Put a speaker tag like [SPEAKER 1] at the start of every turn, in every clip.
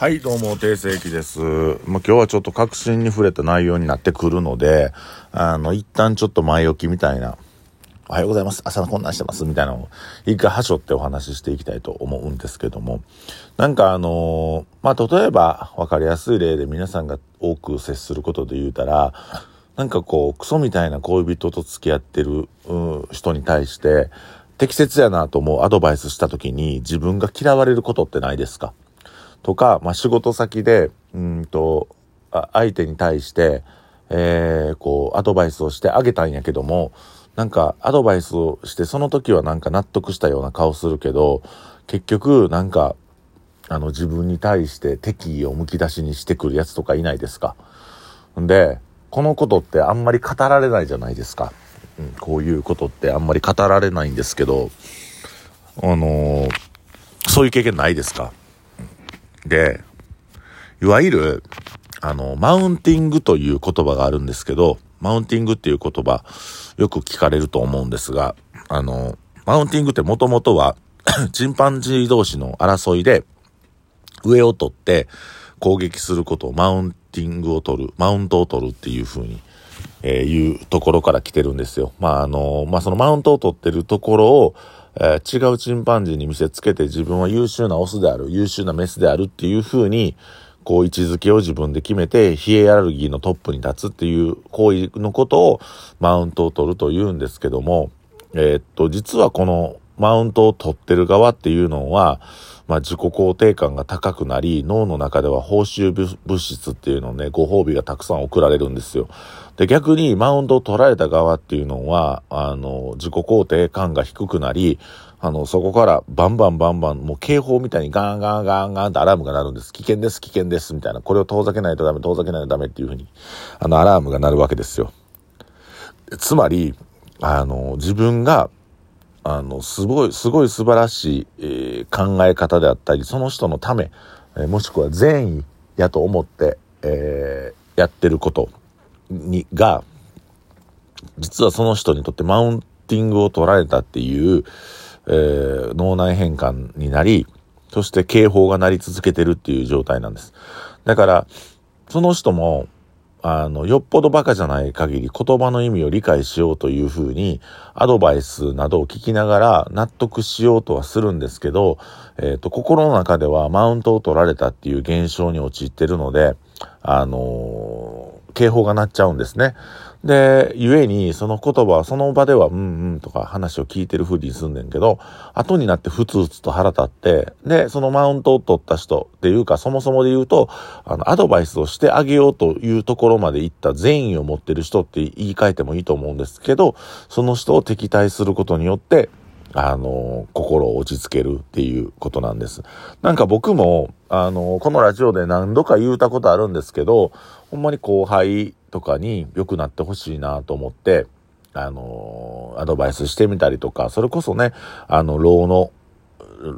[SPEAKER 1] はい、どうも、定世紀です。まあ、今日はちょっと確信に触れた内容になってくるので、あの、一旦ちょっと前置きみたいな、おはようございます。朝のこんなんしてます。みたいなのを、一回はしょってお話ししていきたいと思うんですけども、なんかあの、まあ、例えば、わかりやすい例で皆さんが多く接することで言うたら、なんかこう、クソみたいな恋人と付き合ってる、人に対して、適切やなと思うアドバイスした時に自分が嫌われることってないですか？とか、まあ、仕事先で、うんと、相手に対して、えー、こう、アドバイスをしてあげたんやけども、なんか、アドバイスをして、その時はなんか納得したような顔するけど、結局、なんか、あの、自分に対して敵意をむき出しにしてくるやつとかいないですか。んで、このことってあんまり語られないじゃないですか。うん、こういうことってあんまり語られないんですけど、あのー、そういう経験ないですかで、いわゆる、あの、マウンティングという言葉があるんですけど、マウンティングっていう言葉、よく聞かれると思うんですが、あの、マウンティングってもともとは チンパンジー同士の争いで、上を取って攻撃することをマウンティングを取る、マウントを取るっていう風に、えー、いうところから来てるんですよ。まあ、あの、まあ、そのマウントを取ってるところを、えー、違うチンパンジーに見せつけて自分は優秀なオスである、優秀なメスであるっていう風に、こう位置づけを自分で決めて、ヒエラルギーのトップに立つっていう行為のことをマウントを取ると言うんですけども、えー、っと、実はこのマウントを取ってる側っていうのは、まあ、自己肯定感が高くなり、脳の中では報酬物質っていうのをね、ご褒美がたくさん送られるんですよ。で、逆にマウントを取られた側っていうのは、あの、自己肯定感が低くなり、あの、そこからバンバンバンバン、もう警報みたいにガンガンガンガンってアラームが鳴るんです。危険です、危険です、みたいな。これを遠ざけないとダメ、遠ざけないとダメっていうふうに、あの、アラームが鳴るわけですよ。つまり、あの、自分があの、すごい、すごい素晴らしい、えー、考え方であったり、その人のため、えー、もしくは善意やと思って、えー、やってることに、が、実はその人にとってマウンティングを取られたっていう、えー、脳内変換になり、そして警報が鳴り続けてるっていう状態なんです。だから、その人も、あの、よっぽどバカじゃない限り言葉の意味を理解しようというふうに、アドバイスなどを聞きながら納得しようとはするんですけど、えっ、ー、と、心の中ではマウントを取られたっていう現象に陥ってるので、あのー、警報が鳴っちゃうんですね。で、故に、その言葉はその場では、うんうんとか話を聞いてるふうにすんねんけど、後になってふつふつと腹立って、で、そのマウントを取った人っていうか、そもそもで言うと、あの、アドバイスをしてあげようというところまで行った善意を持ってる人って言い換えてもいいと思うんですけど、その人を敵対することによって、あの、心を落ち着けるっていうことなんです。なんか僕も、あの、このラジオで何度か言うたことあるんですけど、ほんまに後輩とかに良くなってほしいなと思って、あのアドバイスしてみたりとか、それこそね、あの、老の、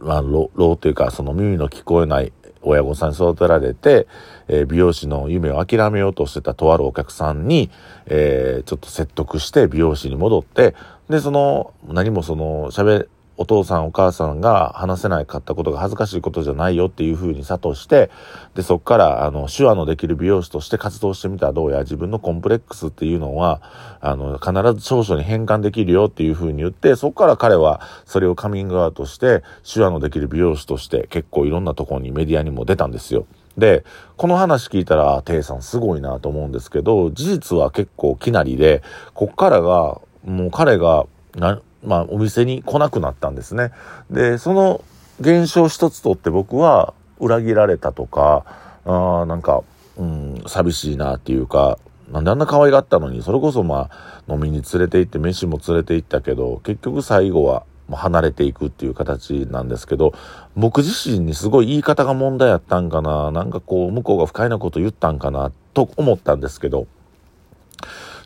[SPEAKER 1] まあ、老、老というか、その耳の聞こえない親御さんに育てられて、えー、美容師の夢を諦めようとしてたとあるお客さんに、えー、ちょっと説得して美容師に戻って、で、その、何もその、喋、お父さんお母さんが話せないかったことが恥ずかしいことじゃないよっていうふうに諭して、で、そっから、あの、手話のできる美容師として活動してみたらどうや、自分のコンプレックスっていうのは、あの、必ず長所に変換できるよっていうふうに言って、そっから彼はそれをカミングアウトして、手話のできる美容師として結構いろんなところにメディアにも出たんですよ。で、この話聞いたら、テイさんすごいなと思うんですけど、事実は結構きなりで、こっからが、もう彼が、な、まあ、お店に来なくなったんですね。で、その現象一つとって僕は裏切られたとか、あなんか、うん、寂しいなっていうか、なんであんな可愛がったのに、それこそまあ、飲みに連れて行って、飯も連れて行ったけど、結局最後は、離れていくっていう形なんですけど、僕自身にすごい言い方が問題やったんかな、なんかこう、向こうが不快なこと言ったんかな、と思ったんですけど、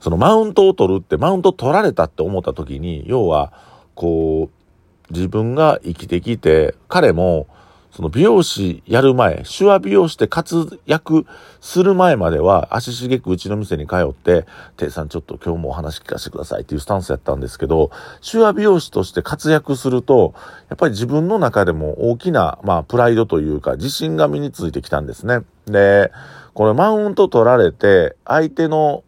[SPEAKER 1] そのマウントを取るって、マウント取られたって思った時に、要は、こう、自分が生きてきて、彼も、その美容師やる前、手話美容師で活躍する前までは、足しげくうちの店に通って、ていさんちょっと今日もお話聞かせてくださいっていうスタンスやったんですけど、手話美容師として活躍すると、やっぱり自分の中でも大きな、まあ、プライドというか、自信が身についてきたんですね。で、これマウント取られて、相手の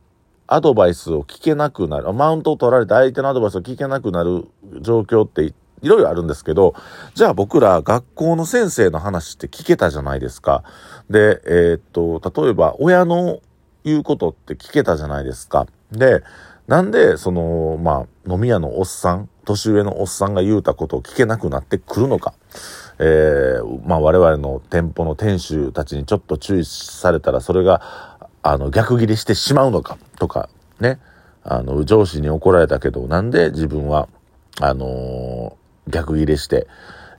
[SPEAKER 1] アドバイスを聞けなくなる、マウントを取られて相手のアドバイスを聞けなくなる状況っていろいろあるんですけど、じゃあ僕ら学校の先生の話って聞けたじゃないですか。で、えー、っと、例えば親の言うことって聞けたじゃないですか。で、なんで、その、まあ、飲み屋のおっさん、年上のおっさんが言うたことを聞けなくなってくるのか。えー、まあ我々の店舗の店主たちにちょっと注意されたらそれが、あの、逆ギレしてしまうのか、とか、ね。あの、上司に怒られたけど、なんで自分は、あの逆ギレして、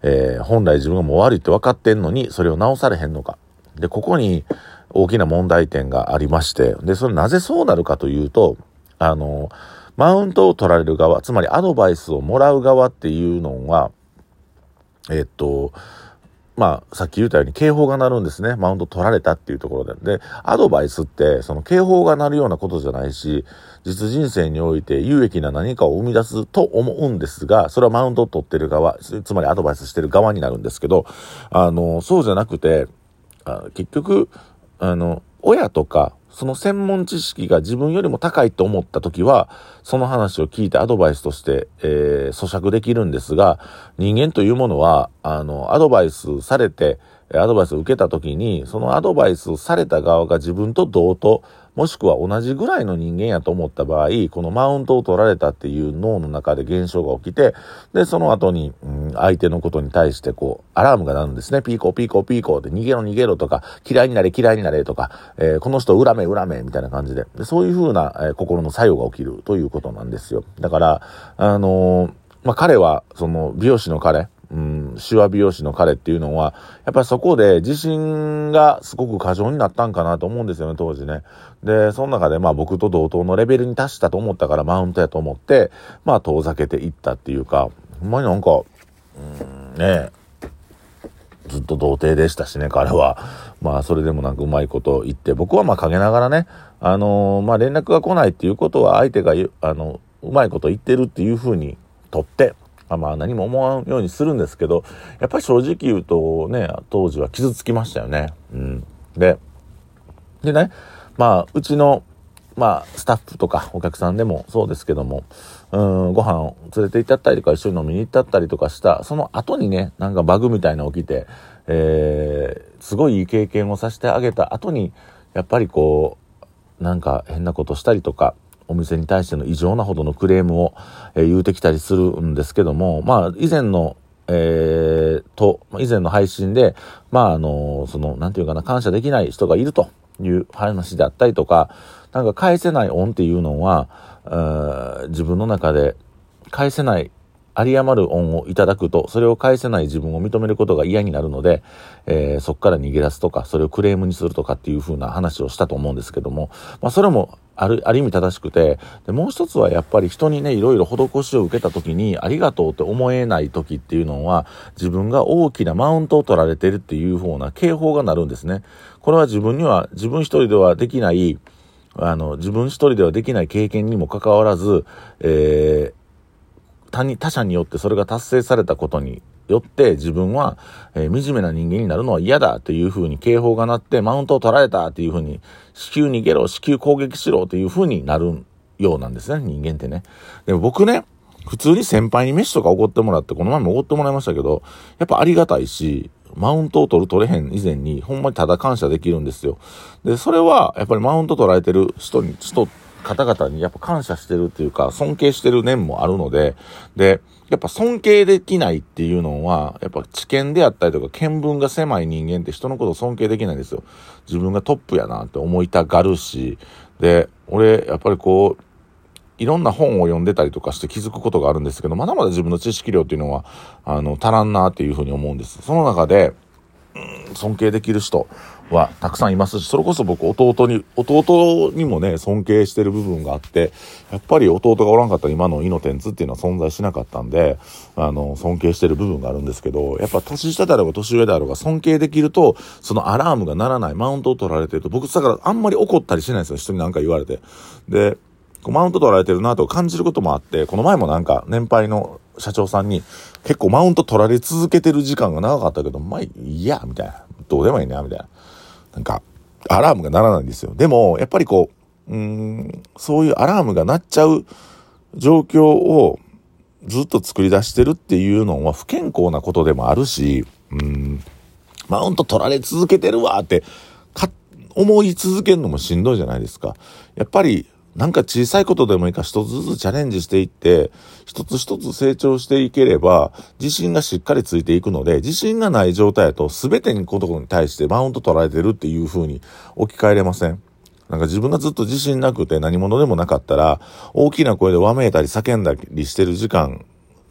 [SPEAKER 1] えー、本来自分がもう悪いって分かってんのに、それを直されへんのか。で、ここに大きな問題点がありまして、で、それなぜそうなるかというと、あの、マウントを取られる側、つまりアドバイスをもらう側っていうのは、えっと、まあ、さっき言ったように警報が鳴るんですね。マウント取られたっていうところで。で、アドバイスって、その警報が鳴るようなことじゃないし、実人生において有益な何かを生み出すと思うんですが、それはマウントを取ってる側、つまりアドバイスしてる側になるんですけど、あの、そうじゃなくて、あ結局、あの、親とか、その専門知識が自分よりも高いと思った時は、その話を聞いてアドバイスとして、えー、咀嚼できるんですが、人間というものは、あの、アドバイスされて、アドバイスを受けた時に、そのアドバイスされた側が自分と同等、もしくは同じぐらいの人間やと思った場合、このマウントを取られたっていう脳の中で現象が起きて、で、その後に、うん、相手のことに対してこう、アラームが鳴るんですね。ピーコーピーコーピーコーで逃げろ逃げろとか、嫌いになれ嫌いになれとか、えー、この人恨め恨めみたいな感じで、でそういう風な、えー、心の作用が起きるということなんですよ。だから、あのー、まあ、彼は、その、美容師の彼、うん、手話美容師の彼っていうのは、やっぱりそこで自信がすごく過剰になったんかなと思うんですよね、当時ね。で、その中でまあ僕と同等のレベルに達したと思ったからマウントやと思って、まあ遠ざけていったっていうか、ほんまになんか、うん、ねずっと童貞でしたしね、彼は。まあ、それでもなんかうまいこと言って、僕はまあ陰ながらね、あのー、まあ連絡が来ないっていうことは相手が、あの、うまいこと言ってるっていうふうにとって、まあ何も思わんようにするんですけど、やっぱり正直言うとね、当時は傷つきましたよね。うん。で、でね、まあ、うちの、まあ、スタッフとかお客さんでもそうですけども、うん、ご飯を連れて行っちゃったりとか一緒に飲みに行ったったりとかした、その後にね、なんかバグみたいな起きて、えー、すごいいい経験をさせてあげた後に、やっぱりこう、なんか変なことしたりとか、お店に対しての異常なほどのクレームを、えー、言うてきたりするんですけども、まあ、以前の、えー、と、以前の配信で、まあ、あの、その、なんていうかな、感謝できない人がいるという話であったりとか、なんか返せない恩っていうのは、自分の中で返せない有り余る恩をいただくと、それを返せない自分を認めることが嫌になるので、えー、そこから逃げ出すとか、それをクレームにするとかっていう風な話をしたと思うんですけども、まあそれもある、ある意味正しくて、で、もう一つはやっぱり人にね、いろいろ施しを受けた時に、ありがとうって思えない時っていうのは、自分が大きなマウントを取られてるっていう風な警報が鳴るんですね。これは自分には、自分一人ではできない、あの、自分一人ではできない経験にもかかわらず、えー、他に、他者によってそれが達成されたことによって自分は、えー、惨めな人間になるのは嫌だというふうに警報が鳴ってマウントを取られたっていうふうに至急逃げろ、至急攻撃しろというふうになるようなんですね、人間ってね。でも僕ね、普通に先輩に飯とかおごってもらって、この前もおごってもらいましたけど、やっぱありがたいし、マウントを取る取れへん以前に、ほんまにただ感謝できるんですよ。で、それは、やっぱりマウント取られてる人に、人方々にやっぱ感謝してるっていうか、尊敬してる念もあるので、で、やっぱ尊敬できないっていうのは、やっぱ知見であったりとか、見聞が狭い人間って人のことを尊敬できないんですよ。自分がトップやなって思いたがるし、で、俺、やっぱりこう、いろんな本を読んでたりとかして気づくことがあるんですけど、まだまだ自分の知識量っていうのは、あの、足らんなっていうふうに思うんです。その中で、尊敬できる人はたくさんいますし、それこそ僕弟に、弟にもね、尊敬してる部分があって、やっぱり弟がおらんかったら今のイノテンツっていうのは存在しなかったんで、あの、尊敬してる部分があるんですけど、やっぱ年下であろうが年上であろうが尊敬できると、そのアラームが鳴らない、マウントを取られてると、僕だからあんまり怒ったりしないんですよ、人に何か言われて。で、マウント取られてるなと感じることもあって、この前もなんか年配の社長さんに結構マウント取られ続けてる時間が長かったけど、まあいいや、みたいな。どうでもいいな、みたいな。なんか、アラームが鳴らないんですよ。でも、やっぱりこう、うん、そういうアラームが鳴っちゃう状況をずっと作り出してるっていうのは不健康なことでもあるし、うん、マウント取られ続けてるわって、か、思い続けるのもしんどいじゃないですか。やっぱり、なんか小さいことでもいいから一つずつチャレンジしていって、一つ一つ成長していければ、自信がしっかりついていくので、自信がない状態だと全てにことに対してマウント取られてるっていう風に置き換えれません。なんか自分がずっと自信なくて何者でもなかったら、大きな声でわめいたり叫んだりしてる時間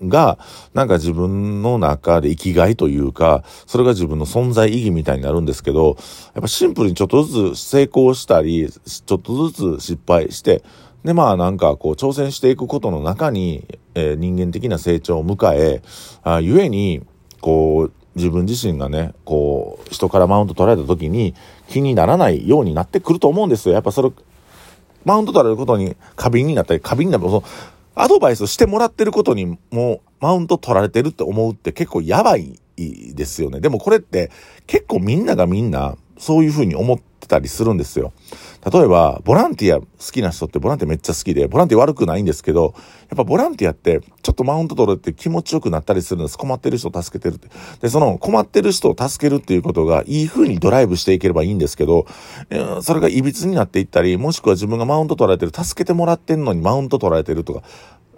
[SPEAKER 1] が、なんか自分の中で生きがいというか、それが自分の存在意義みたいになるんですけど、やっぱシンプルにちょっとずつ成功したり、ちょっとずつ失敗して、で、まあなんかこう挑戦していくことの中に、えー、人間的な成長を迎え、あゆえに、こう、自分自身がね、こう、人からマウント取られた時に気にならないようになってくると思うんですよ。やっぱそれ、マウント取られることに過敏になったり、過敏になったり、アドバイスしてもらってることにもうマウント取られてるって思うって結構やばいですよね。でもこれって結構みんながみんなそういうふうに思ってたりするんですよ。例えば、ボランティア好きな人ってボランティアめっちゃ好きで、ボランティア悪くないんですけど、やっぱボランティアってっとマウント取れて気持ちよくなったりするんです。困ってる人を助けてるって。で、その困ってる人を助けるっていうことがいい風にドライブしていければいいんですけど、それが歪になっていったり、もしくは自分がマウント取られてる、助けてもらってんのにマウント取られてるとか、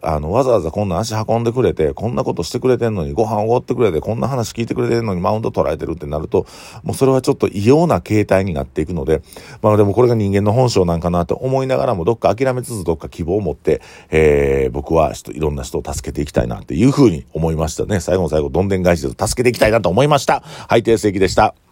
[SPEAKER 1] あの、わざわざこんな足運んでくれて、こんなことしてくれてんのに、ご飯おごってくれて、こんな話聞いてくれてんのにマウント取られてるってなると、もうそれはちょっと異様な形態になっていくので、まあでもこれが人間の本性なんかなと思いながらも、どっか諦めつつどっか希望を持って、えー、僕は人、いろんな人を助けていきたいなっていうふうに思いましたね。最後の最後、どんでん返しで助けていきたいなと思いました。はい、定石でした。